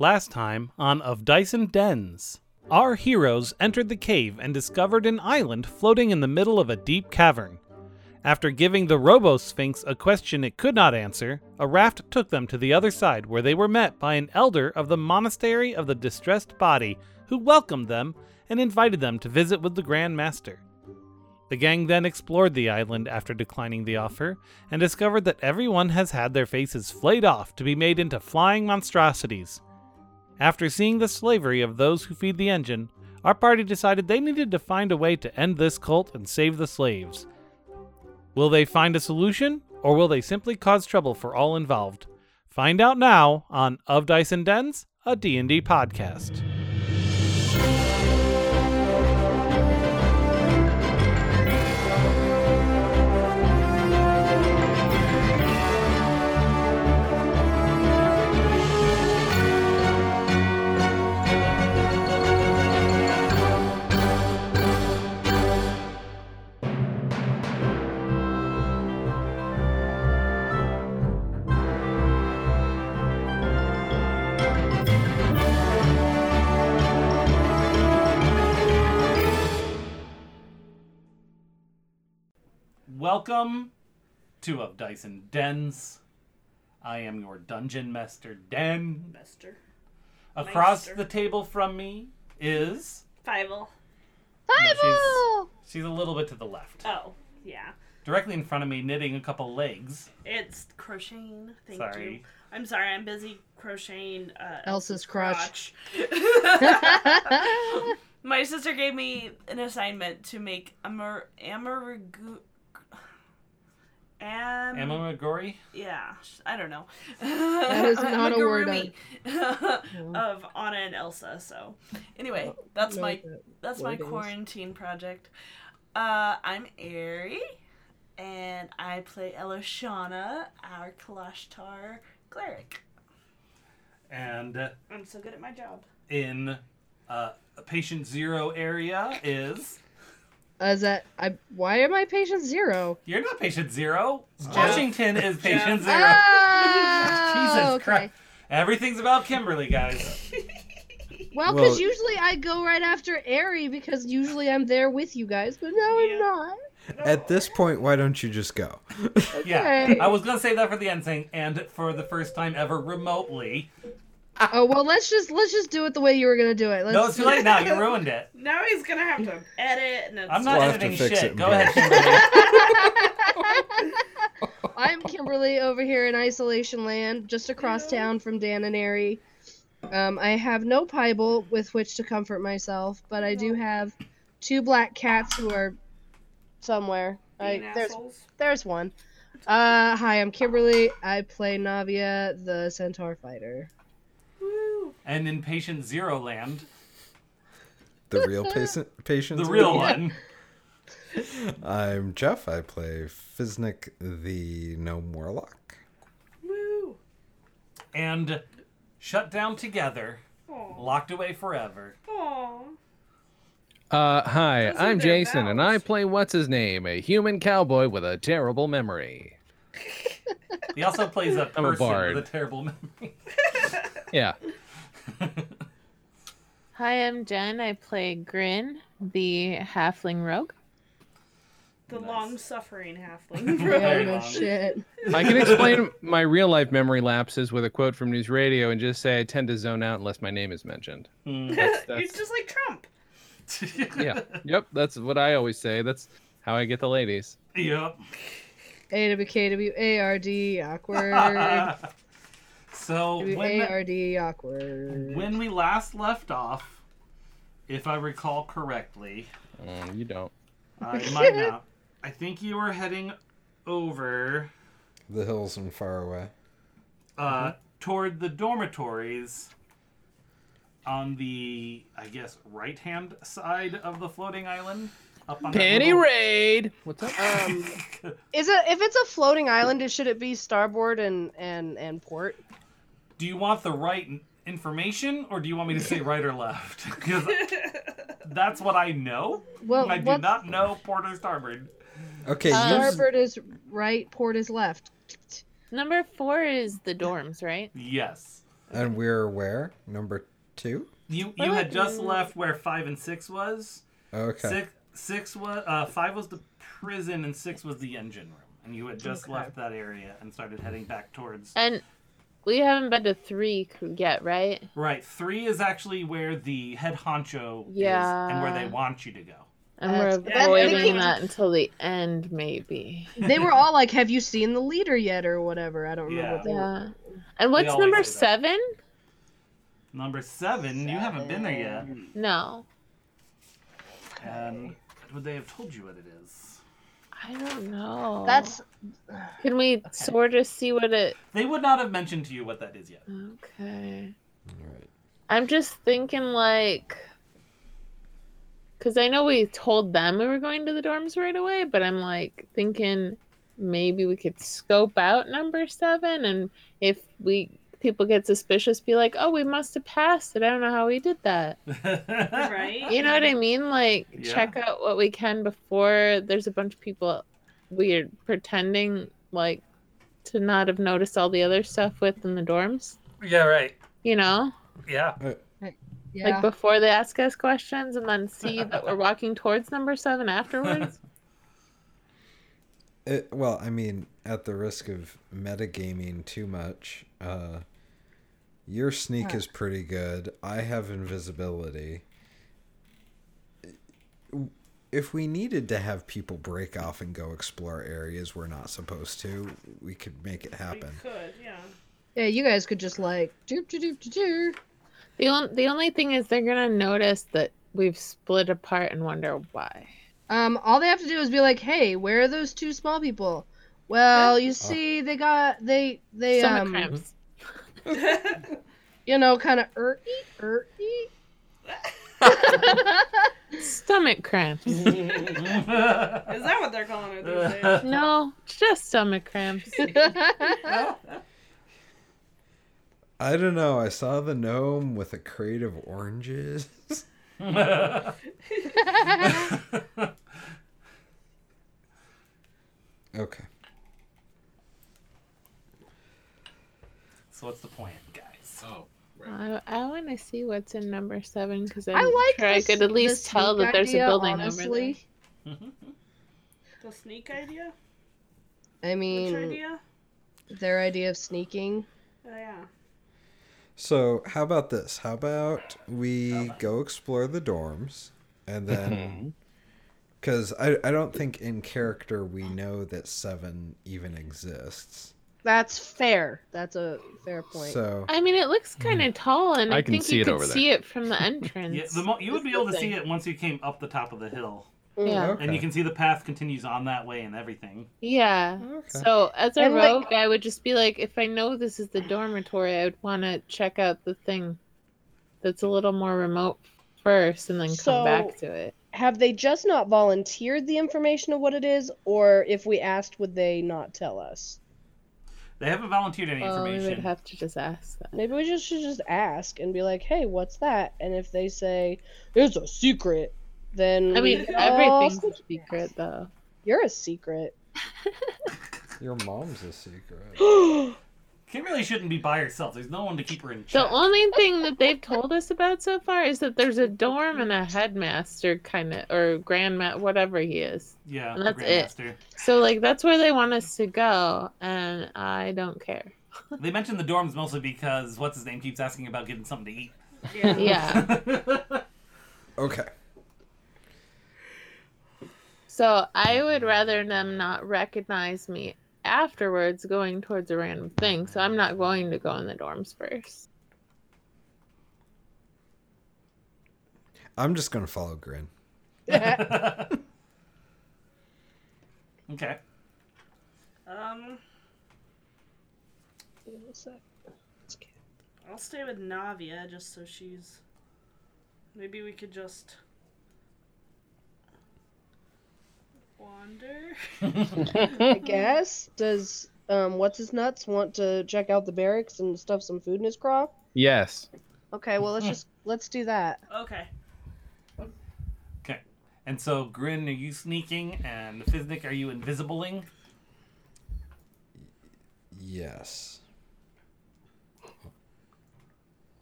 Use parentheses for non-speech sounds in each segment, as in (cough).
Last time on Of Dice and Dens. Our heroes entered the cave and discovered an island floating in the middle of a deep cavern. After giving the Robo Sphinx a question it could not answer, a raft took them to the other side where they were met by an elder of the Monastery of the Distressed Body who welcomed them and invited them to visit with the Grand Master. The gang then explored the island after declining the offer and discovered that everyone has had their faces flayed off to be made into flying monstrosities. After seeing the slavery of those who feed the engine, our party decided they needed to find a way to end this cult and save the slaves. Will they find a solution, or will they simply cause trouble for all involved? Find out now on Of Dice and Dens, a D&D podcast. Welcome to Of Dice and Dens. I am your dungeon master, Den. Bester. Across Meister. the table from me is Fivel. No, she's, she's a little bit to the left. Oh, yeah. Directly in front of me, knitting a couple legs. It's crocheting. Thank Sorry. you. I'm sorry, I'm busy crocheting uh, Elsa's crotch. crotch. (laughs) My sister gave me an assignment to make amar amarigu. Am, Amamagori? yeah, I don't know. That is (laughs) not a word Amigurumi (laughs) of Anna and Elsa. So, anyway, that's my that that's my is. quarantine project. Uh, I'm Ari, and I play Eloshana, our Kalashtar cleric. And uh, I'm so good at my job. in uh, patient zero area is. Is that I? Why am I patient zero? You're not patient zero. Washington is patient ah, zero. Oh, (laughs) Jesus okay. Christ. Everything's about Kimberly, guys. (laughs) Well, Well- because usually I go right after Ari because usually I'm there with you guys, but now Yeah. I'm not. At this point, why don't you just go? Yeah. I was going to say that for the end thing, and for the first time ever remotely. (laughs) Oh well, let's just let's just do it the way you were gonna do it. Let's No, it's too late now. You (laughs) ruined it. Now he's gonna have to edit, and it's I'm not We'll editing shit. it Go in ahead. Kimberly. (laughs) I'm Kimberly over here in Isolation Land, just across town from Dan and Ari. Um, I have no Bible with which to comfort myself, but I do have two black cats who are somewhere. I, there's there's one. Uh, hi, I'm Kimberly. I play Navia, the Centaur fighter. Woo. and in patient zero land, The real patient. (laughs) Patient. the real one. I'm Jeff. I play Fiznik, the gnome warlock. Woo. And shut down together, Aw. locked away forever. Aw. Uh, hi, Those I'm their Jason, and I play what's his name, a human cowboy with a terrible memory. He also plays a (laughs) I'm a person bard. with a terrible memory. Yeah, (laughs) Hi, I'm Jen. I play Grin, the halfling rogue. The Nice. long-suffering halfling. (laughs) Yeah, Very no shit. I can (laughs) explain my real life memory lapses with a quote from News Radio and just say I tend to zone out unless my name is mentioned. Hmm. That's- (laughs) You're that's- just like Trump. Yeah, yep, that's what I always say. That's how I get the ladies. yep. A W K W A R D awkward. So W when A R D awkward. when we last left off, if I recall correctly, Mm, you don't. I (laughs) might not. I think you were heading over The hills and far away. uh, toward the dormitories on the, I guess, right hand side of the floating island. Up on that Penny little- raid. What's up? Um, (laughs) is it if it's a floating island? Should it be starboard and and and port? Do you want the right information, or do you want me to say (laughs) right or left? (laughs) Because that's what I know. Well, I do what's not know port or starboard. Okay, Uh, starboard is right, port is left. Number four is the dorms, right? Yes. And we're where? Number two? You you had just left where five and six was. Okay. Six six was uh five was the prison and six was the engine room. And you had just left that area and started heading back towards And we haven't been to three yet, right? Right. Three is actually where the head honcho is and where they want you to go. And That's- we're that's avoiding thinking- that until the end, maybe. they were all like, "Have you seen the leader yet?" or whatever. I don't remember what they were. Yeah. And what's number say that. seven? Number seven, you haven't been there yet. No. And would they have told you what it is? I don't know. That's Can we sort of see what it? They would not have mentioned to you what that is yet. Okay. Alright. I'm just thinking like, because I know we told them we were going to the dorms right away, but I'm like thinking maybe we could scope out number seven, and if we people get suspicious, be like, oh, we must have passed it. I don't know how we did that. (laughs) Right? You know what I mean? Like, Yeah. check out what we can before there's a bunch of people weird pretending like to not have noticed all the other stuff within the dorms. yeah, right. You know? Yeah. yeah. Like before they ask us questions and then see that we're walking towards number seven afterwards. (laughs) It, well, I mean, at the risk of metagaming too much, uh, your sneak is pretty good. I have invisibility. If we needed to have people break off and go explore areas we're not supposed to, we could make it We happen. could, yeah. yeah, you guys could just like doop doop doop doop. doop. the, on- the only thing is they're going to notice that we've split apart and wonder why. Um, all they have to do is be like, "Hey, where are those two small people?" Well, you see, they got they they Stomach um, cramps. (laughs) you know, kind of er er Stomach cramps. (laughs) Is that what they're calling it these days? (laughs) no, just stomach cramps. I don't know. I saw the gnome with a crate of oranges. Okay. So what's the plan, guys? Oh. I, I want to see what's in number seven because I'm I like. sure I could at the least tell that there's idea, a building honestly. over (laughs) The sneak idea? I mean, idea? their idea of sneaking. Oh, yeah. So, how about this? How about we go explore the dorms and then. (laughs) Because I, I don't think in character we know that Seven even exists. That's fair. That's a fair point. So. I mean, it looks hmm. kind of tall, and I, I can think see you it could over there. see it (laughs) from the entrance. Yeah, the mo- you would be able to see it once you came up the top of the hill, Yeah. okay. and you can see the path continues on that way and everything. Yeah. Okay. So as a And, like- I would just be like, if I know this is the dormitory, I would want to check out the thing that's a little more remote first, and then come back to it. Have they just not volunteered the information of what it is, or if we asked, would they not tell us? They haven't volunteered any Well, we would have to just ask that. Maybe we just should just ask and be like, "Hey, what's that?" And if they say it's a secret, then I mean, go, everything's "Oh, a secret, though. You're a secret. (laughs) Your mom's a secret. (gasps) (laughs) Kim really shouldn't be by herself. There's no one to keep her in check. The only thing that they've told us about so far is that there's a dorm and a headmaster, kind of, or grandma, whatever he is. yeah, and the that's it. So, like, that's where they want us to go, and I don't care. They mentioned the dorms mostly because what's his name keeps asking about getting something to eat. Yeah. Yeah. (laughs) Okay. So I would rather them not recognize me afterwards going towards a random thing. So I'm not going to go in the dorms first. I'm just going to follow Grin. (laughs) okay. Um, I'll stay with Navia just so she's. Maybe we could just. Wander? (laughs) (laughs) I guess. Does um what's his nuts want to check out the barracks and stuff some food in his craw? Yes. Okay, well let's just let's do that. Okay. Okay. And so, Grin, are you sneaking? And Fiznik, are you invisibling? Yes.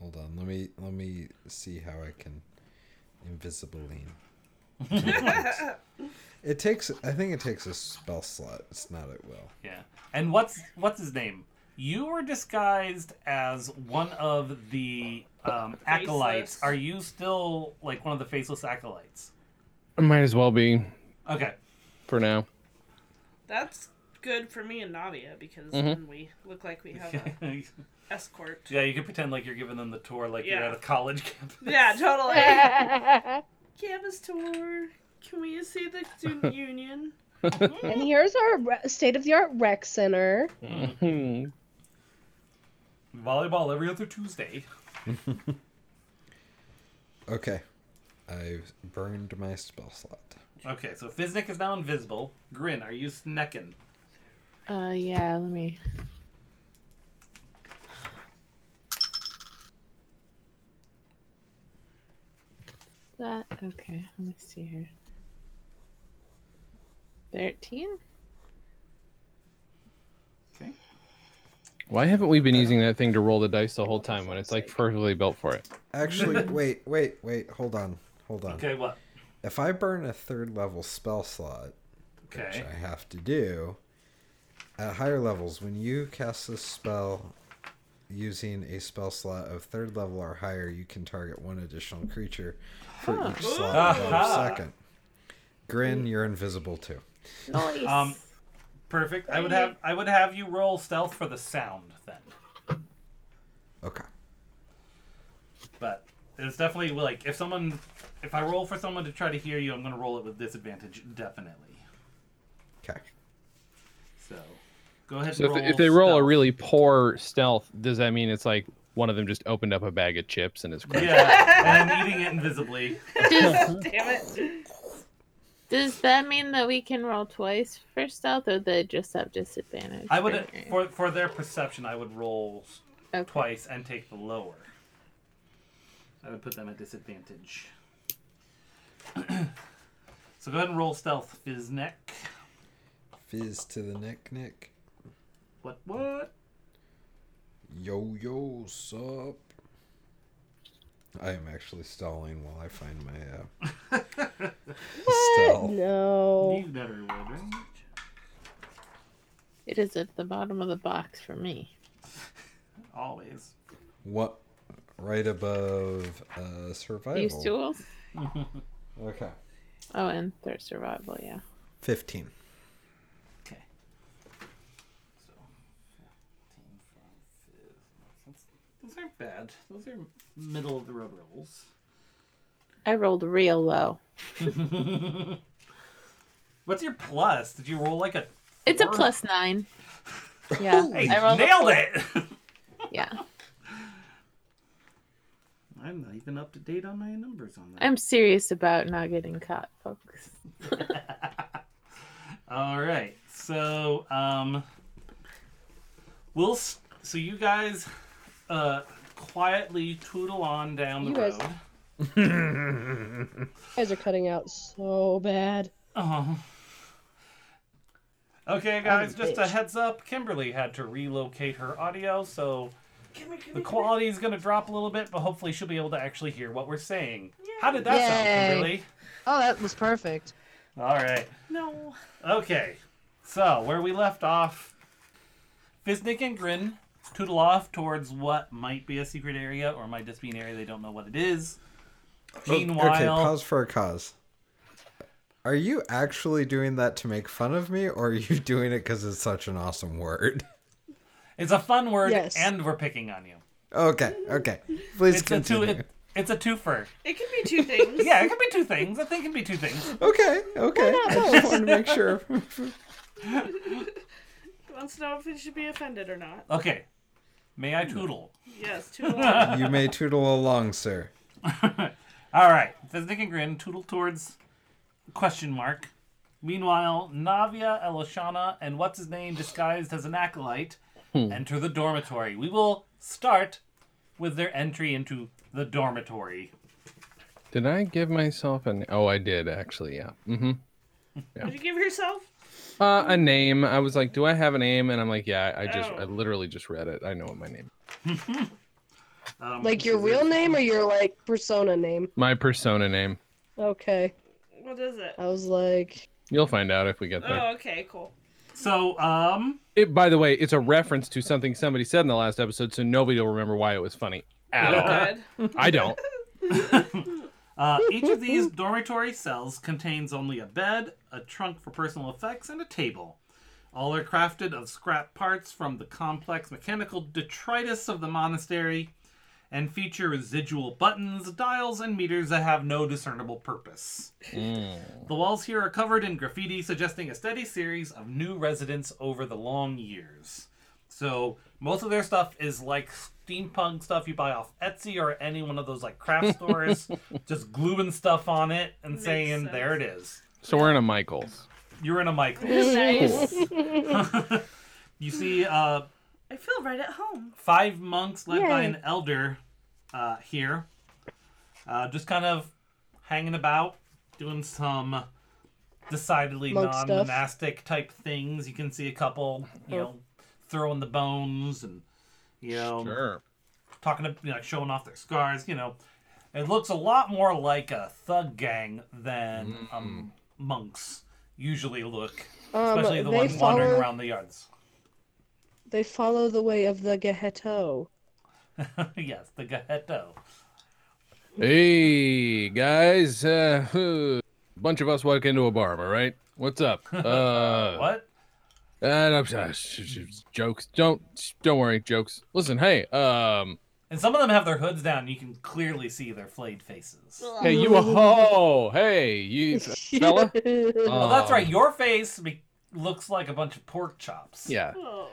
hold on. Let me let me see how I can invisible lean. It takes. I think it takes a spell slot. It's not at will. Yeah. And what's what's his name? You were disguised as one of the um, acolytes. Are you still like one of the faceless acolytes? I Might as well be Okay. for now. That's good for me and Navia because Mhm. then we look like we have a (laughs) escort. yeah, you can pretend like you're giving them the tour, like you're at a college campus. Yeah, totally. (laughs) Campus tour. Can we see the (laughs) student union? (laughs) and here's our state of the art rec center. Mhm. Volleyball every other Tuesday. (laughs) Okay, I've burned my spell slot. Okay, so Fiznik is now invisible. Grin, are you snecking? Uh, yeah, let me. That okay. Let me see here. Thirteen. Okay. Why haven't we been using that thing to roll the dice the whole time when it's like perfectly built for it? Actually, (laughs) wait, wait, wait. Hold on, hold on. Okay, what? If I burn a third level spell slot, which I have to do, at higher levels, when you cast this spell using a spell slot of third level or higher, you can target one additional creature for each slot above Aha. second. Grin, you're invisible too. Nice. Um, perfect. I would have I would have you roll stealth for the sound then. Okay. But it's definitely like if someone if I roll for someone to try to hear you, I'm gonna roll it with disadvantage definitely. Okay. So go ahead So and if, roll if they roll a really poor stealth, does that mean it's like one of them just opened up a bag of chips and is crunching? Yeah, and eating it invisibly. (laughs) does, (laughs) Damn it. does that mean that we can roll twice for stealth, or they just have disadvantage? I would for- for for their perception I would roll Okay. twice and take the lower. I would put them at disadvantage. (clears throat) so go ahead and roll stealth, Fizz neck. Fizz to the neck, Nick. What, what? Yo, yo, sup? I am actually stalling while I find my uh. (laughs) No. Need better wood. It is at the bottom of the box for me. (laughs) Always. What? Right above uh, survival. These tools? (laughs) okay. Oh, and third survival, yeah. 15. Those aren't bad. Those are middle of the road rolls. I rolled real low. (laughs) What's your plus? Did you roll like a? It's a plus nine. (laughs) Yeah, Hey, I rolled nailed it! (laughs) Yeah, I'm not even up to date on my numbers on that. I'm serious about not getting caught, folks. All right. So, um, we'll. So you guys, uh, quietly tootle on down the You guys- road. (laughs) You guys are cutting out so bad. Oh. Okay, guys, I'm a just a heads up. Kimberly had to relocate her audio, so Come here, come the here, come quality is going to drop a little bit, but hopefully she'll be able to actually hear what we're saying. How did that Yay. sound, Kimberly? Oh, that was perfect. All right. No. Okay. So, where we left off, Fiznik and Grin tootle off towards what might be a secret area or might just be an area they don't know what it is. Oh, Meanwhile, Okay, pause for a cause. Are you actually doing that to make fun of me, or are you (laughs) doing it because it's such an awesome word? it's a fun word, Yes. and we're picking on you. Okay, okay. Please It's a two. continue. It, it's a twofer. It can be two things. Yeah, it can be two things. I think it can be two things. Okay, okay. I just wanted to make sure. (laughs) Wants to know if he should be offended or not. Okay. May I tootle? Yes, (laughs) two long. you may tootle along, sir. (laughs) All right. Fiznik and Grin tootle towards question mark. Meanwhile, Navia, Eloshana, and what's his name, disguised as an acolyte, enter the dormitory. We will start with their entry into the dormitory. Did I give myself an? Oh, I did actually. Yeah. Mm-hmm. Did you give yourself? Uh, a name. I was like, do I have a name? And I'm like, yeah. I just, Oh. I literally just read it. I know what my name. (laughs) Um, Like your real name or your like persona name? My persona name. Okay. What is it? I was like, You'll find out if we get there. Oh, okay, cool. So, um, It, by the way, it's a reference to something somebody said in the last episode, so nobody will remember why it was funny at all. Good. I don't. (laughs) uh, (laughs) each of these dormitory cells contains only a bed, a trunk for personal effects, and a table. All are crafted of scrap parts from the complex mechanical detritus of the monastery and feature residual buttons, dials, and meters that have no discernible purpose. The walls here are covered in graffiti, suggesting a steady series of new residents over the long years. So most of their stuff is like steampunk stuff you buy off Etsy or any one of those like craft (laughs) stores, just gluing stuff on it and Makes saying, sense. "There it is." So we're in a Michaels. You're in a Michaels. nice. (laughs) you see, uh, I feel right at home. five monks led by an elder uh, here, uh, just kind of hanging about, doing some decidedly Monk non-monastic type things. You can see a couple, you Oh. know, throwing the bones and you know Sure. talking to you know, showing off their scars. You know, it looks a lot more like a thug gang than um, monks usually look, um, especially the they ones wandering around the yards. they follow the way of the Gehetto. (laughs) yes, the Gahetto. Hey guys, uh, a (laughs) bunch of us walk into a bar, am I right? What's up? (laughs) Uh, What? Uh, no, uh, sh- sh- jokes. Don't don't worry, jokes. Listen, hey, um, And some of them have their hoods down. You can clearly see their flayed faces. hey you, oh, hey you, (laughs) fella. Oh, that's right. Your face be- looks like a bunch of pork chops. Yeah. Oh.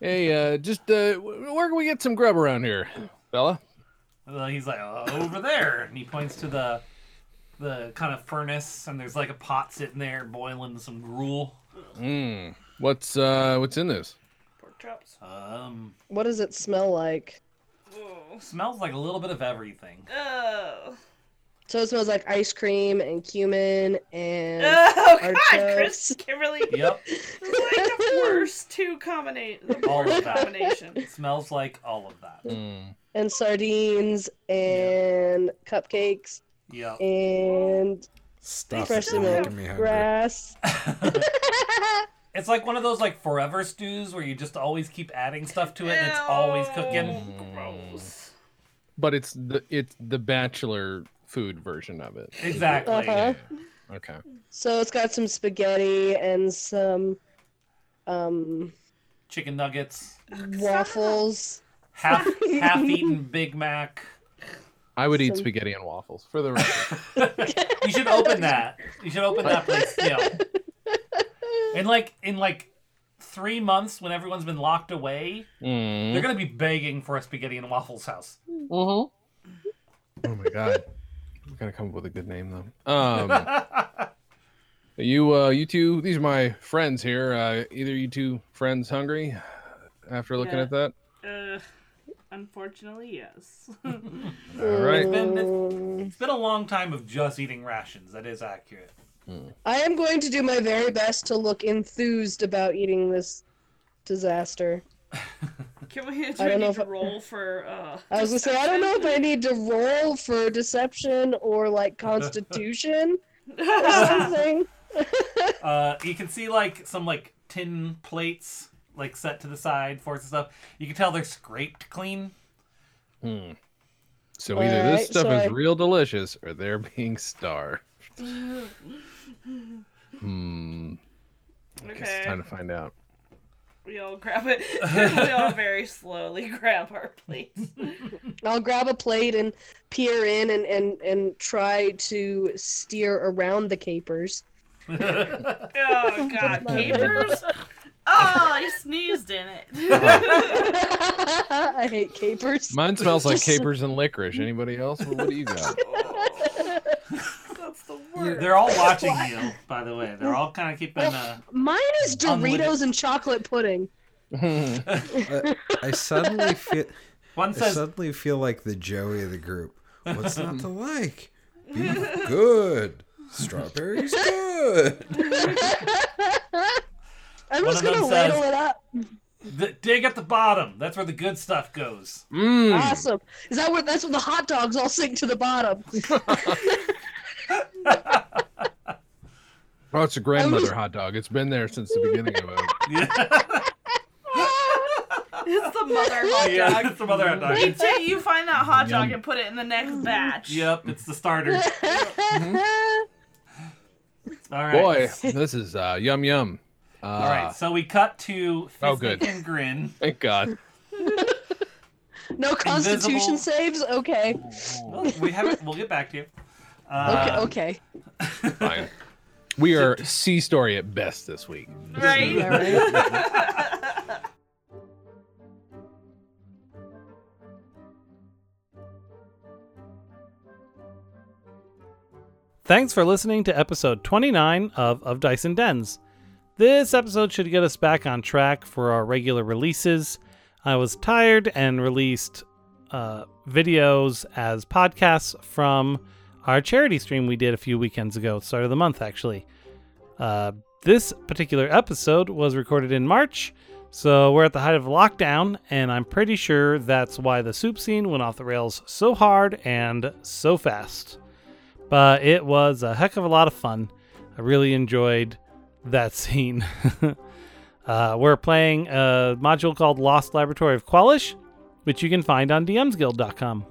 Hey, uh, just uh, wh- where can we get some grub around here, fella? Uh, he's like uh, over there, and he points to the the kind of furnace, and there's like a pot sitting there boiling some gruel. Mm. What's uh, what's in this? Pork chops. Um, what does it smell like? Oh. smells like a little bit of everything. Oh. So it smells like ice cream and cumin and (laughs) Oh God, artichokes. Chris, Kimberly. (laughs) Yep, It's like the worst two combination. The All of worst that. combination. smells like all of that. Mm. and sardines and cupcakes Yep. and Stop it, freshly you're milked making me hungry. grass. (laughs) It's like one of those like forever stews where you just always keep adding stuff to it, and it's always cooking. Gross. But it's the it's the bachelor food version of it. Exactly. Uh-huh. Okay. So it's got some spaghetti and some um Chicken nuggets, waffles. half (laughs) half-eaten Big Mac. I would eat Some- spaghetti and waffles for the record. (laughs) (laughs) you should open that. You should open that place. You know, in like in like three months when everyone's been locked away, Mm. they're gonna be begging for a spaghetti and waffles house. Oh my god. We gotta come up with a good name though. (laughs) (laughs) Um, you uh, you two, these are my friends here. Uh, either you two friends hungry after looking Yeah. at that? Uh, unfortunately, yes. (laughs) All right. been- Mm. It's been a long time of just eating rations. That is accurate. I am going to do my very best to look enthused about eating this disaster. Can we? Do I I don't know if to I- roll for? Uh, I was gonna say I don't know if I need to roll for deception or like constitution (laughs) or something. (laughs) Uh, you can see like some like tin plates like set to the side, forks and stuff. You can tell they're scraped clean. Hmm. So either this stuff so is I- real delicious or they're being starved. (laughs) Hmm. I guess it's Okay. time to find out. We all grab it. (laughs) we all very slowly (laughs) grab our plates. (laughs) I'll grab a plate and peer in and, and, and try to steer around the capers. Oh God, capers! Oh, I sneezed in it. I hate capers. Mine smells like capers and licorice. Anybody else? What, what do you got? That's the They're all (laughs) watching you, by the way. They're all kind of keeping. Uh, Mine is Unlimited. Doritos and chocolate pudding. (laughs) I, I suddenly feel (laughs) one I suddenly feel like the Joey of the group. What's not to like? Beef good. Strawberries good. I'm One just gonna says- ladle it up. D- dig at the bottom. That's where the good stuff goes. Mm. Awesome. Is that where that's when the hot dogs all sink to the bottom? Oh, it's a grandmother hot dog. It's been there since the beginning of it. (laughs) Yeah, It's the mother hot yeah dog. it's the mother hot dog. Wait till you find that hot dog and put it in the next batch. Yep, it's the starter. (laughs) All right. Boy, this is uh, yum yum. Uh, All right, so we cut to Oh, good. and Grin. Thank God. (laughs) no constitution Invisible. saves? Okay. Well, we haven't. We'll get back to you. Uh, Okay, okay. Fine. We are C story at best this week. Right? Thanks for listening to episode 29 of Of Dice and Dens. This episode should get us back on track for our regular releases. I was tired and released uh, videos as podcasts from our charity stream we did a few weekends ago, start of the month actually. Uh, this particular episode was recorded in March, so we're at the height of lockdown, and I'm pretty sure that's why the soup scene went off the rails so hard and so fast but it was a heck of a lot of fun. I really enjoyed that (laughs) scene. uh, we're playing a module called Lost Laboratory of Kwalish, which you can find on dmsguild.com.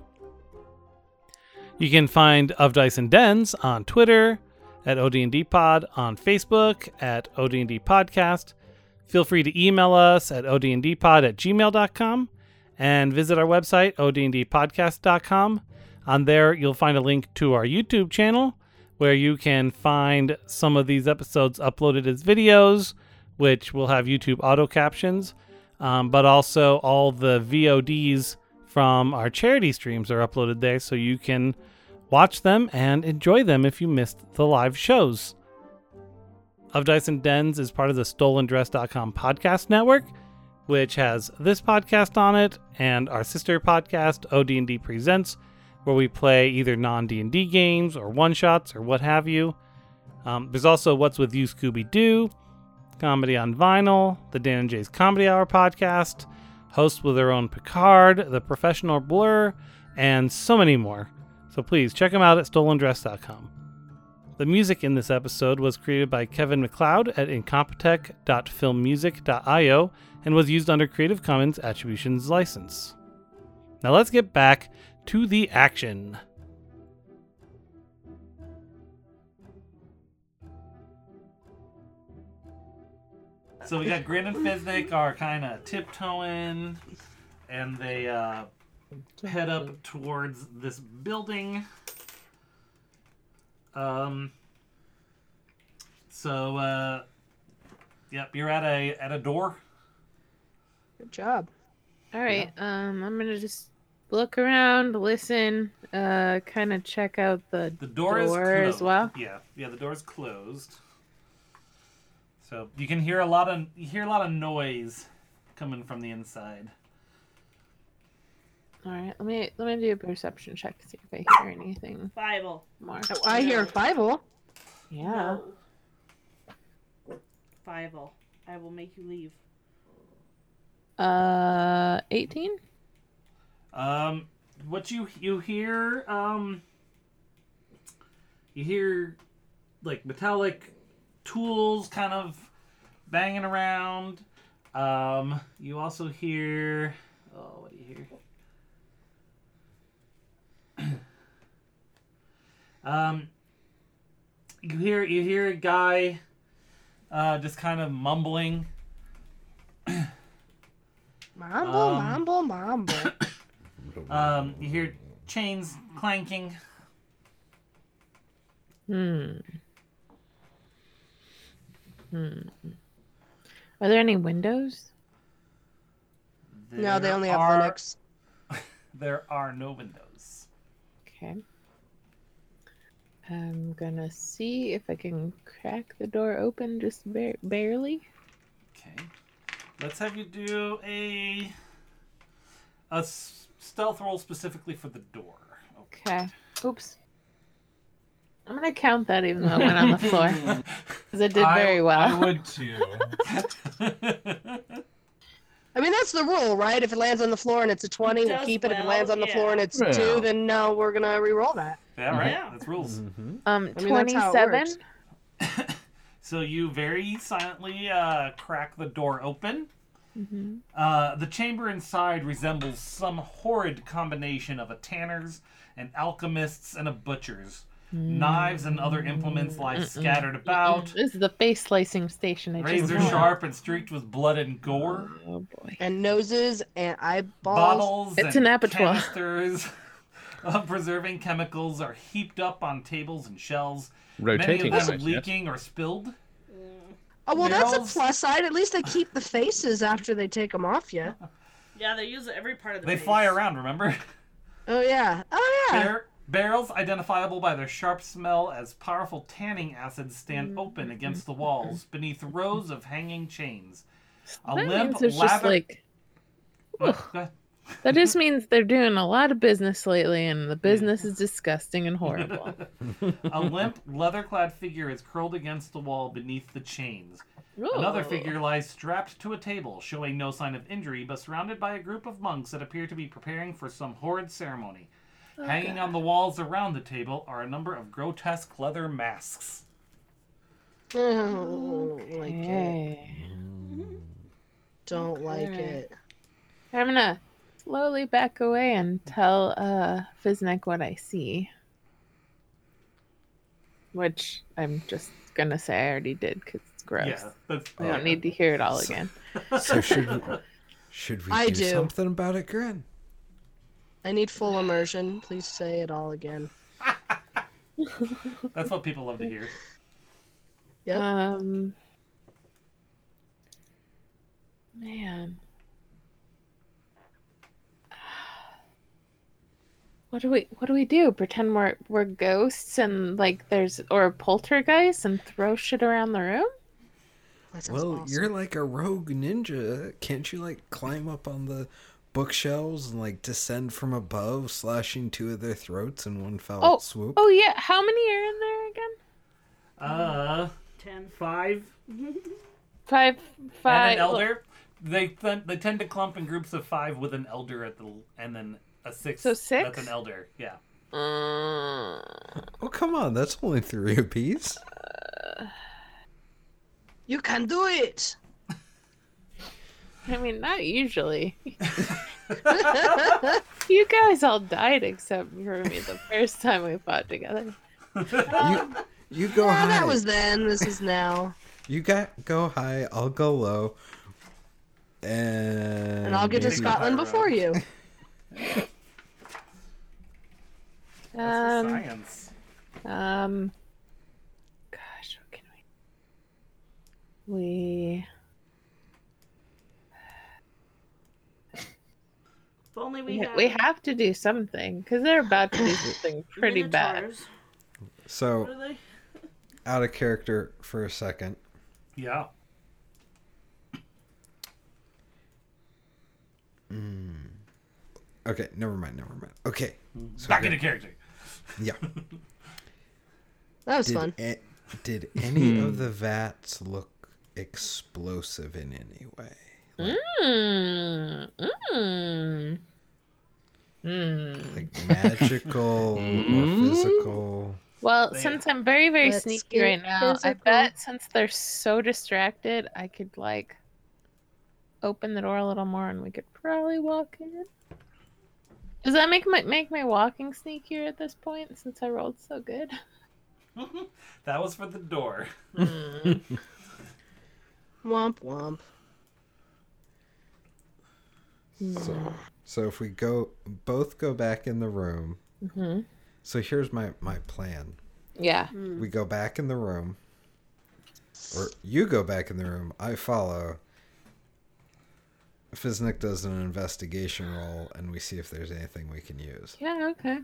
You can find Of Dice and Dens on Twitter, at OD&D Pod, on Facebook, at OD&D Podcast. Feel free to email us at odndpod at gmail.com and visit our website, odndpodcast.com. On there, you'll find a link to our YouTube channel where you can find some of these episodes uploaded as videos, which will have YouTube auto captions, um, but also all the VODs from our charity streams are uploaded there so you can watch them and enjoy them if you missed the live shows. Of Dice and Dens is part of the StolenDress.com podcast network, which has this podcast on it and our sister podcast, OD&D Presents, where we play either non D&D games or one-shots or what have you. Um, there's also What's With You, Scooby-Doo, Comedy on Vinyl, the Dan and Jay's Comedy Hour podcast, hosts with their own Picard, The Professional Blur, and so many more. So please check them out at stolendress.com. The music in this episode was created by Kevin MacLeod at incompetech.filmmusic.io and was used under Creative Commons Attributions License. Now let's get back to the action. So we got Grin and Fiznik are kind of tiptoeing, and they uh, head up towards this building. Um. So, uh, yep, you're at a at a door. Good job. All right. Um, I'm gonna just look around, listen, uh, kind of check out the The door, is Door closed. as well? Yeah, yeah, the door's closed. So you can hear a lot of you hear a lot of noise coming from the inside. All right. Let me let me do a perception check to see if I hear anything Bible. more. Oh, I hear Bible. Yeah. Bible. I will make you leave. Uh, 18. Um, what you you hear? Um, you hear like metallic tools kind of banging around. Um, you also hear. Oh, what do you hear? (clears throat) um, you hear you hear a guy, uh, just kind of mumbling. (coughs) Mambo, Um, mambo, mambo. (coughs) Um, you hear chains clanking. Hmm. Hmm. Are there any windows? no, they only have are- Linux. (laughs) There are no windows. Okay. I'm gonna see if I can crack the door open just bar- barely. Okay. Let's have you do a a s- stealth roll specifically for the door. Okay. Oops. I'm gonna count that even though it went on the floor. (laughs) Because it did I- very well. I would too. (laughs) I mean, that's the rule, right? If it lands on the floor and it's a 20, It we'll keep it. If it lands on the floor and it's yeah. a 2, then no, we're going to re-roll that. Yeah, right. Yeah. That's rules. Mm-hmm. Um, I mean, that's how it twenty-seven. (laughs) So you very silently uh, crack the door open. Mm-hmm. Uh, the chamber inside resembles some horrid combination of a tanner's, an alchemist's, and a butcher's. Knives and other implements lie scattered about, This is the face slicing station. I just razor know. sharp and streaked with blood and gore. Oh boy. And noses and eyeballs. Bottles It's and an abattoir. canisters (laughs) of preserving chemicals are heaped up on tables and shelves. Rotating Many of them knives, yes. leaking or spilled. Oh, well, that's a plus side. At least they keep the faces after they take them off you. Yeah, they use every part of the They face. fly around, remember? Oh, yeah. Oh, yeah. Bar- barrels identifiable by their sharp smell as powerful tanning acids stand open against the walls mm-hmm. beneath rows of hanging chains. A That limp means just like oh, What? That just means they're doing a lot of business lately, and the business is disgusting and horrible. (laughs) A limp, leather-clad figure is curled against the wall beneath the chains. Another figure lies strapped to a table, showing no sign of injury, but surrounded by a group of monks that appear to be preparing for some horrid ceremony. Hanging on the walls around the table are a number of grotesque leather masks. Oh, like it. Don't like it. I'm gonna slowly back away and tell uh Fiznik what I see. Which I'm just gonna say I already did because it's gross. Yeah, that's, I don't need to hear it all So- again. (laughs) So should we, should we I do, do. something about it, Grin? I need full immersion. Please say it all again. That's what people love to hear. Yep. Um, man, what do we what do we do? Pretend we're we're ghosts and like there's or poltergeists and throw shit around the room? That Well, awesome. you're like a rogue ninja. Can't you like climb up on the bookshelves and like descend from above, slashing two of their throats in one fell Oh, swoop? oh yeah. How many are in there again? Uh, Ten. five. Five, five. and an elder. They th- they tend to clump in groups of five with an elder at the and then a six. So six? That's an elder. Yeah. Uh, Oh, come on, that's only three apiece. You can do it. I mean, not usually. (laughs) you guys all died except for me the first time we fought together. You you go Yeah, high. that was then. This is now. You got go high. I'll go low. And And I'll get to Scotland before up. you. (laughs) That's Um, the science. um, gosh, what can we? We If only we we, had. we have to do something because they're about to do (coughs) something pretty bad. So What are they? out of character for a second. Yeah. Hmm. Okay, never mind, never mind. Okay, so Back into character. yeah. (laughs) That was Did fun. a- did (laughs) any of the vats look explosive in any way? Like, Mm, mm, mm. like magical or (laughs) Mm. physical? Well, They- since I'm very, very Let's sneaky right now, I bet since they're so distracted, I could like open the door a little more and we could probably walk in. Does that make my make my walking sneakier at this point since I rolled so good? (laughs) that was for the door. Mm. (laughs) Womp womp. So, so if we go, both go back in the room. hmm So here's my my plan. Yeah. We go back in the room, or you go back in the room. I follow. Fiznik does an investigation roll, and we see if there's anything we can use. Yeah, okay.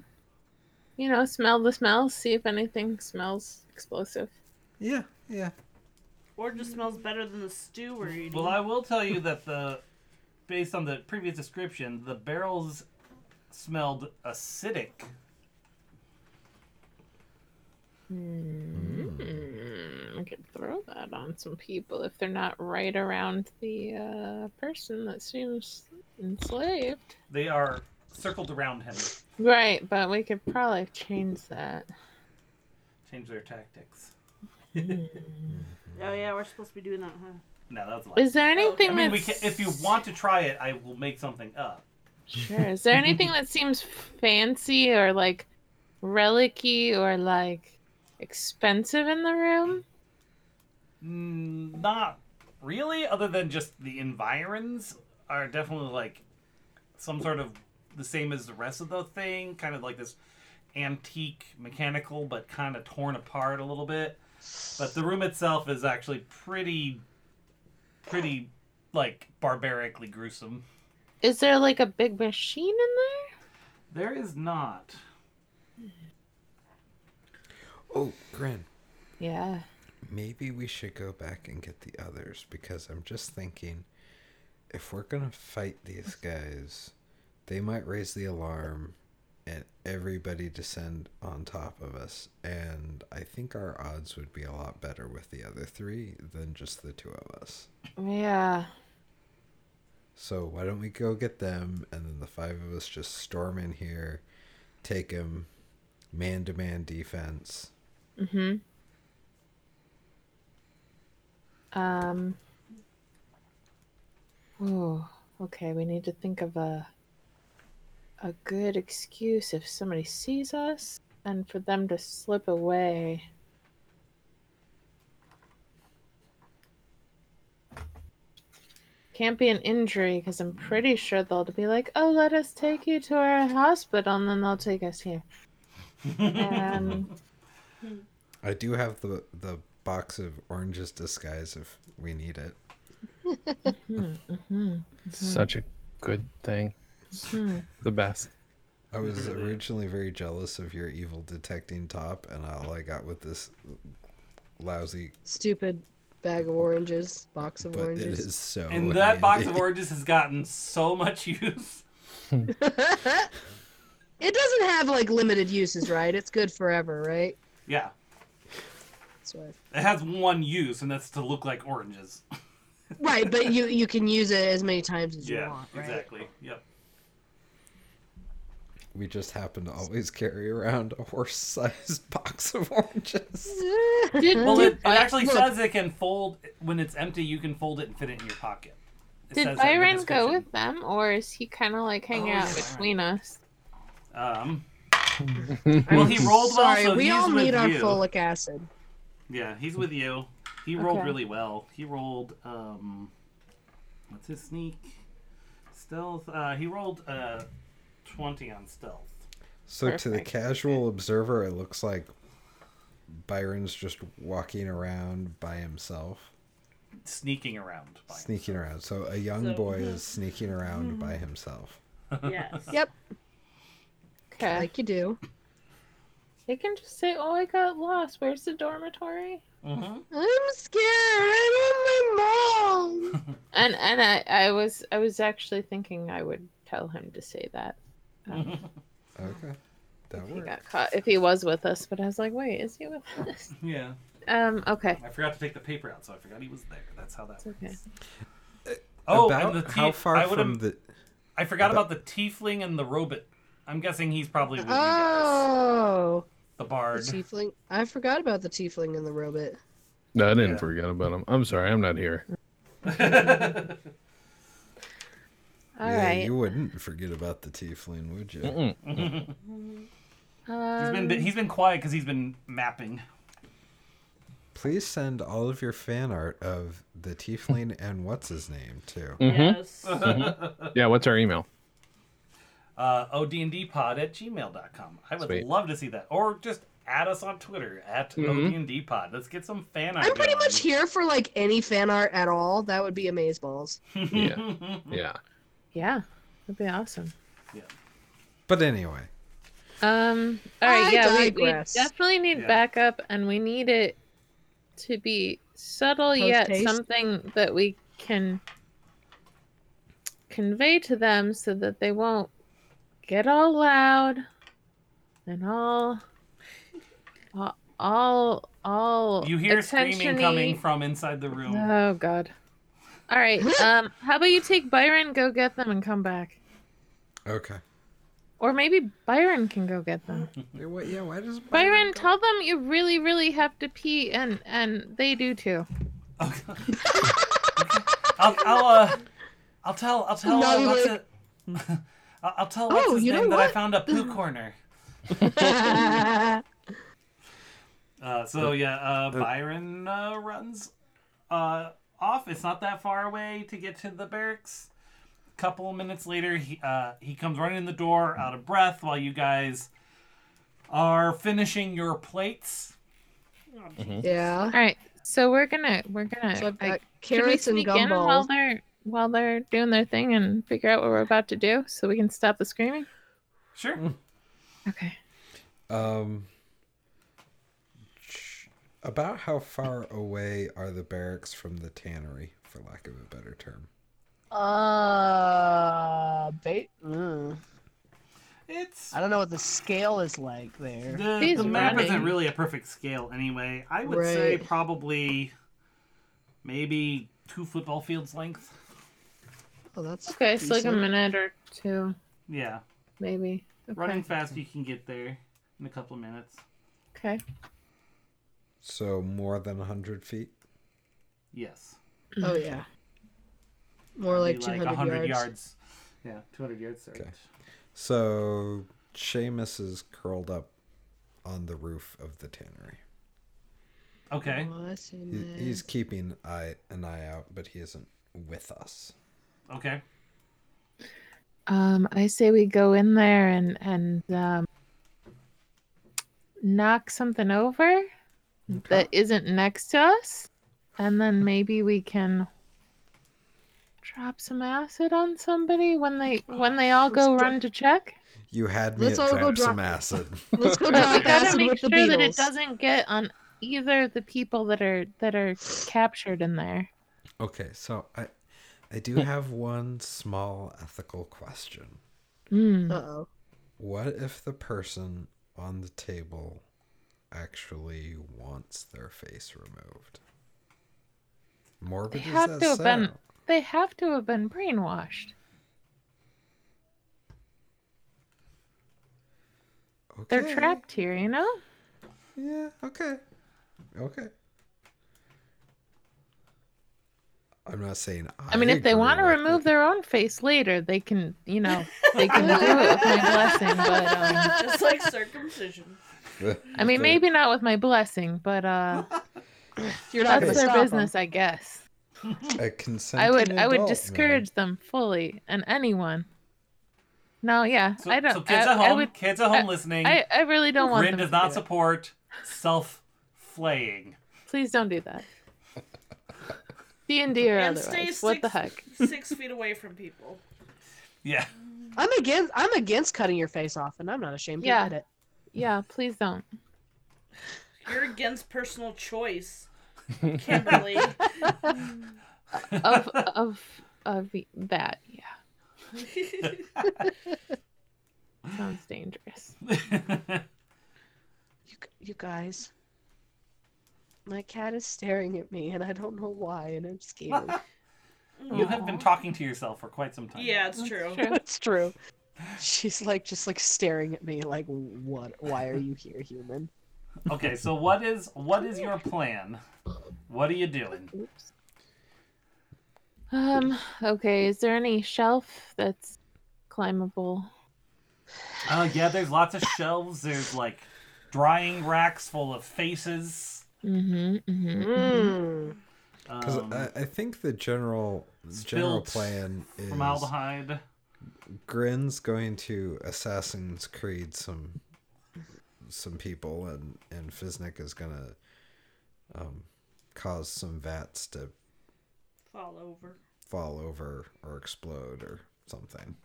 You know, smell the smells, see if anything smells explosive. Yeah, yeah. Or just smells better than the stew we're eating. Well, I will tell you that the, based on the previous description, the barrels smelled acidic. Mm, I could throw that on some people if they're not right around the uh, person that seems enslaved. They are circled around him. Right, but we could probably change that. Change their tactics. (laughs) Oh yeah, we're supposed to be doing that, huh? No, that's a lie. Is there anything I mean, we that's can, if you want to try it, I will make something up. Sure. Is there anything that seems fancy or like relicy or like expensive in the room? Mm, not really, other than just the environs are definitely like some sort of the same as the rest of the thing, kind of like this antique mechanical, but kind of torn apart a little bit. But the room itself is actually pretty, pretty like barbarically gruesome. Is there like a big machine in there? There is not. Oh, Grin. Yeah. Maybe we should go back and get the others because I'm just thinking if we're going to fight these guys, they might raise the alarm and everybody descend on top of us. And I think our odds would be a lot better with the other three than just the two of us. Yeah. So why don't we go get them and then the five of us just storm in here, take them, man to man defense. Mm-hmm. Um. Oh, okay. We need to think of a a good excuse if somebody sees us and for them to slip away. Can't be an injury because I'm pretty sure they'll be like, "Oh, let us take you to our hospital," and then they'll take us here. And (laughs) um, I do have the the box of oranges disguise if we need it. Mm-hmm, mm-hmm, mm-hmm. Such a good thing. Hmm. The best. I was originally very jealous of your evil detecting top, and all I got with this lousy, Stupid bag of oranges, box of but it oranges. is so. And that (laughs) box of oranges has gotten so much use. (laughs) it doesn't have like limited uses, right? It's good forever, right? Yeah. It has one use, and that's to look like oranges. Right, but (laughs) you you can use it as many times as you yeah, want, right? exactly. Yep. We just happen to always carry around a horse-sized (laughs) box of oranges. did, Well, did, it, it actually look. says it can fold when it's empty. You can fold it and fit it in your pocket. It did says that Byron go with them, or is he kind of like hanging Oh, out yeah. between us? Um. (laughs) well, he rolled Sorry, so we he's all need our you. folic acid. Yeah, he's with you. He rolled Okay. really well. He rolled um, what's his sneak? Stealth. Uh, he rolled uh, twenty on stealth. So to the casual observer, it looks like Byron's just walking around by himself, Sneaking around. By sneaking around. So a young So- boy is sneaking around by (laughs) himself. Yes. Yep, Okay. like you do. they can just say, "Oh, I got lost. Where's the dormitory?" Mm-hmm. I'm scared. I'm on my mom. (laughs) And and I I was I was actually thinking I would tell him to say that. Okay, that if he got caught if he was with us, but I was like, wait, is he with us? (laughs) Yeah. Um. Okay. I forgot to take the paper out, so I forgot he was there. That's how that. It's okay. Oh, about and the how far I from the I forgot about- about the tiefling and the robot. I'm guessing he's probably with you guys. Oh, The the bard. tiefling. I forgot about the tiefling and the robot. No, I didn't Yeah. forget about him. I'm sorry, I'm not here. (laughs) All yeah, right. you wouldn't forget about the tiefling, would you? Mm-mm. He's Um, been he's been quiet because he's been mapping. Please send all of your fan art of the tiefling and what's his name too. Mhm. Yes. (laughs) Yeah, what's our email? uh, odndpod at gmail.com. I would Sweet. love to see that. Or just add us on Twitter at Mhm. odndpod. Let's get some fan art. I'm pretty going. much here for like any fan art at all. That would be amazeballs. (laughs) Yeah. Yeah. Yeah, that'd be awesome. Yeah. But anyway, Um. All right. I yeah, we, we definitely need Yeah. backup, and we need it to be subtle yet Post-haste? something that we can convey to them so that they won't get all loud and all all, all all You hear screaming attention-y- coming from inside the room. Oh god. All right. Um, how about you take Byron, go get them, and come back, Okay. or maybe Byron can go get them. Yeah, what, yeah, why does Byron, go- tell them you really, really have to pee, and and they do too. Okay. (laughs) I'll, I'll, uh, I'll tell, I'll tell, uh, No, what's like- it? (laughs) I'll, I'll tell what's Oh, his you know name that I what? found a poo (laughs) corner. Uh, so yeah, uh, Byron uh, runs uh, off. It's not that far away to get to the barracks. A Couple minutes later, he uh, he comes running in the door, out of breath, while you guys are finishing your plates. yeah. All right. So we're gonna we're gonna So like, got should we carrots and sneak in while they're while they're doing their thing and figure out what we're about to do, so we can stop the screaming. Sure. Okay. Um, sh- about how far away are the barracks from the tannery, for lack of a better term? Uh, bait. Mm. It's I don't know what the scale is like there. the, the map isn't really a perfect scale anyway. I would say probably maybe two football fields length. Oh, that's Okay. So like a minute or two, Yeah, maybe. Okay. running fast, you can get there in a couple of minutes. Okay. So more than 100 feet? Yes. Oh yeah. More Be like 200 100 yards. Yeah, 200 yards. Sorry. Okay. So Seamus is curled up on the roof of the tannery. Okay. Oh, He, he's keeping eye, an eye out, but he isn't with us. Okay. Um, I say we go in there and and um, knock something over that isn't next to us, and then maybe we can drop some acid on somebody when they when they all go Let's go- run to check. You had me Let's at all go drop some acid. Let's go (laughs) But we drop gotta acid make with sure the that it doesn't get on either the people that are that are captured in there. Okay, so I I do have one small ethical question. Mm. Uh-oh. What if the person on the table actually wants their face removed? Morbid They have to have been they have to have been brainwashed. They're trapped here, you know? Yeah, okay. Okay. I'm not saying I I mean, if they want to remove it. their own face later, they can, you know, they can do it (laughs) with my blessing. But um, Just like circumcision. I mean, maybe not with my blessing, but uh, (laughs) You're not that's gonna their stop 'em. business, I guess. a (laughs) consenting I would, I would adult, man. discourage them fully, and anyone. No, yeah, So, I don't. so kids I, at home, I would. kids at home I- listening. I, I really don't want Grin them. does to not do it. support self flaying. Please don't do that. (laughs) D and D or And stay otherwise. What the six- heck? Six feet away from people. Yeah. I'm against. I'm against cutting your face off, and I'm not ashamed to Yeah. admit it. Yeah, please don't. You're against personal choice, (laughs) Kimberly. Of of of that, yeah. (laughs) Sounds dangerous. You, you guys. My cat is staring at me, and I don't know why, and I'm scared. (laughs) you have been talking to yourself for quite some time. yeah, it's true. True. That's true. (laughs) She's like just like staring at me, like, "What? Why are you here, human?" Okay, so what is what is your plan? What are you doing? Oops. Um, okay, is there any shelf that's climbable? Uh, yeah, there's lots of shelves. There's like drying racks full of faces. Mm-hmm. Mm-hmm. Mm. Because Um, I, I think the general general plan is formaldehyde. Grin's going to Assassin's Creed some some people, and and Fiznik is gonna um, cause some vats to Fall over. fall over or explode or something.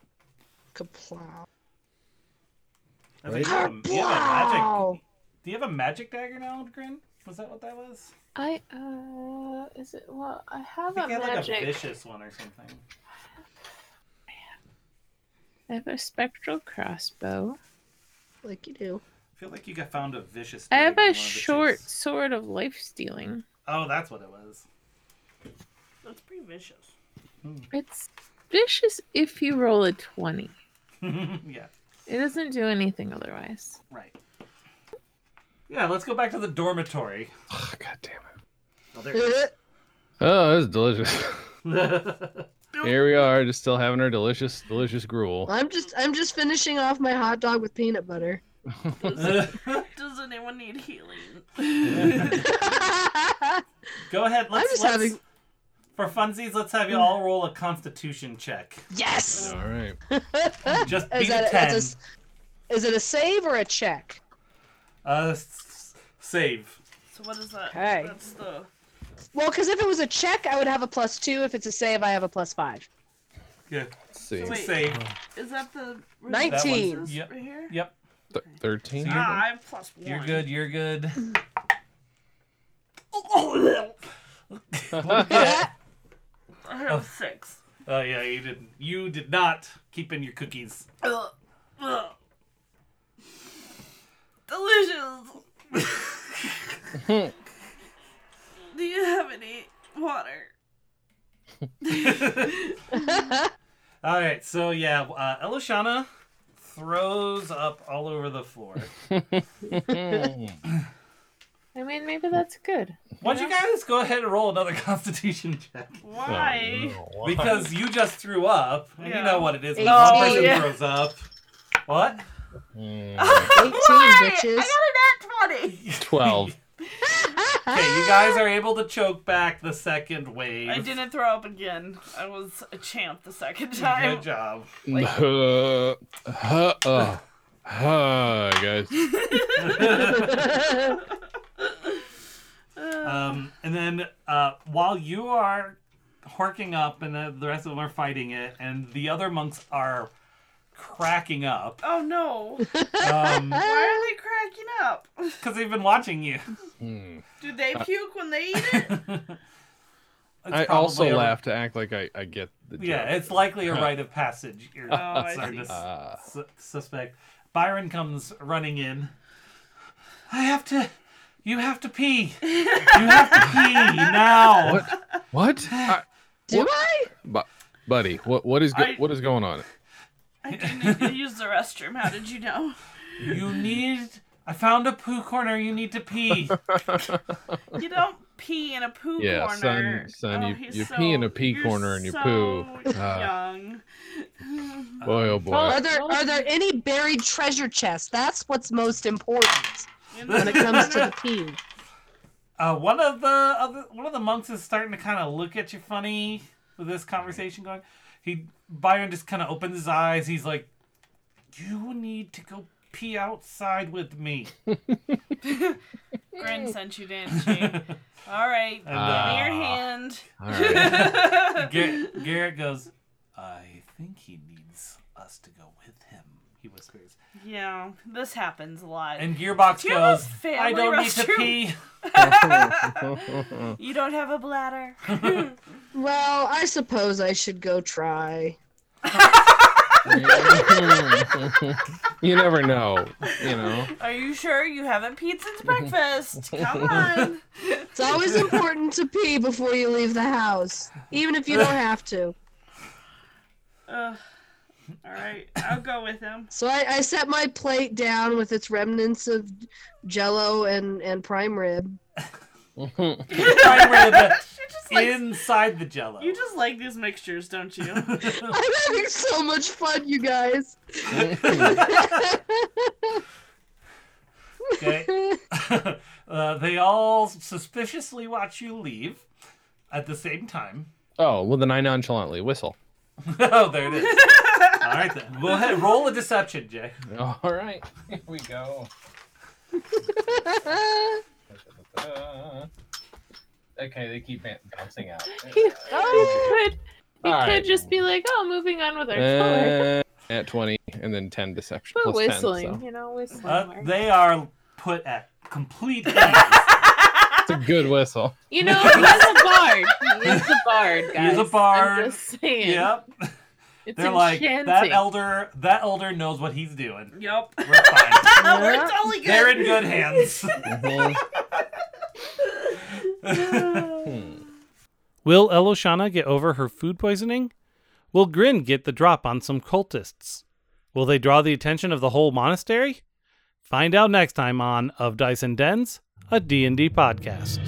Kaplow. I think Right? you have a- you have a magic. Do you have a magic dagger now, Grin? Was that what that was? I uh, is it well? I I have think a you had like a vicious one or something. I have a spectral crossbow. Like you do. I feel like you got found a vicious. I have twig in one a short cheeks. sword of life stealing. Oh, that's what it was. That's pretty vicious. Hmm. It's vicious if you roll a 20. (laughs) yeah, It doesn't do anything otherwise. right. Yeah, let's go back to the dormitory. Oh, God damn it. Oh, there it (laughs) Oh, that's delicious. (laughs) is. Here we are, just still having our delicious, delicious gruel. I'm just I'm just finishing off my hot dog with peanut butter. Does, does anyone need healing? (laughs) go ahead. Let's, just let's- having- For funsies, let's have you all roll a Constitution check. yes. All right. (laughs) Just Is beat a that ten. a, it's a, is it a save or a check? Uh, s- save. So what is that? Okay. That's the. Well, because if it was a check, I would have a plus two. If it's a save, I have a plus five. Yeah, Let's see. Wait. save. Is that the? Nineteen. This Yep. Right here. Yep. Th- 13. So Ah, I have plus one. You're good. You're good. (laughs) Oh, (laughs) I have six. Oh yeah, you didn't. You did not keep in your cookies. Ugh. Ugh. Delicious. (laughs) (laughs) Do you have any water? (laughs) All right, so yeah, uh, Elishana throws up all over the floor. (laughs) I mean, maybe that's good. Why don't you guys go ahead and roll another Constitution check? Why? Because you just threw up. and You Yeah. know what it is. When Oh, one person yeah. throws up. What? Mm, 18 Why? bitches. I got a nat 20. 12. Okay, you guys are able to choke back the second wave. I didn't throw up again. I was a champ the second time. Good job. Uh, uh, uh, uh, guys. Um, and then uh, while you are horking up and the, the rest of them are fighting it, and the other monks are cracking up Oh no. um, Why are they cracking up? because they've been watching you. Hmm. Do they puke when they eat it? (laughs) It's I also a- laugh to act like I, I get the joke. Yeah, it's likely a (laughs) rite of passage. You're Oh, I starting to see. Uh, su- suspect. Byron comes running in. I have to. You have to pee. You have to pee now. what? What? (sighs) I, Do What? I? bu- buddy, what what is go- I- what is going on? I do need to use the restroom. How did you know? You need. I found a poo corner. You need to pee. (laughs) You don't pee in a poo Yeah, corner. son- son, oh, you- you so, pee in a pee you're corner and you so poo. Ah. Young. (sighs) Boy, oh boy. Are there are there any buried treasure chests? That's what's most important when it comes to the pee. Uh, one of the other, one of the monks is starting to kind of look at you funny with this conversation going. He Byron just kind of opens his eyes. He's like, "You need to go pee outside with me." (laughs) Grin sent you, didn't she? All right, give me uh, your hand. All right. (laughs) Garrett, Garrett goes, "I think he needs us to go with him." He whispers, yeah, this happens a lot. and Gearbox Do you have a goes, "I don't need to pee." (laughs) you don't have a bladder. (laughs) Well, I suppose I should go try. (laughs) you never know, you know. Are you sure you haven't peed since breakfast? Come on. It's always important to pee before you leave the house, even if you don't have to. Ugh. All right, I'll go with him. (laughs) So I, I set my plate down with its remnants of jello and, and prime rib. (laughs) (laughs) Prime rib You just like inside the Jello. you just like these mixtures, don't you? I'm having so much fun, you guys. Okay. uh, they all suspiciously watch you leave at the same time. oh well, then I nonchalantly whistle. oh, there it is. All right then. Go ahead. Roll a deception, Jay. All right, here we go. Okay, they keep ban- bouncing out. You, Oh. you could, you All could right. just be like, oh, moving on with our tour. Uh, at twenty, and then ten deception. But plus 10, whistling, so. you know, whistling. Uh, they are put at complete ease. It's a good whistle. You know, he's a bard. He is a bard, guys. He's a bard. I'm just saying. yep. It's They're like that elder. That elder knows what he's doing. Yep. We're fine. (laughs) We're totally good. They're in good hands. Mhm. (laughs) Will Eloshana get over her food poisoning? Will Grin get the drop on some cultists? Will they draw the attention of the whole monastery? Find out next time on Of Dice and Dens, a D&D podcast.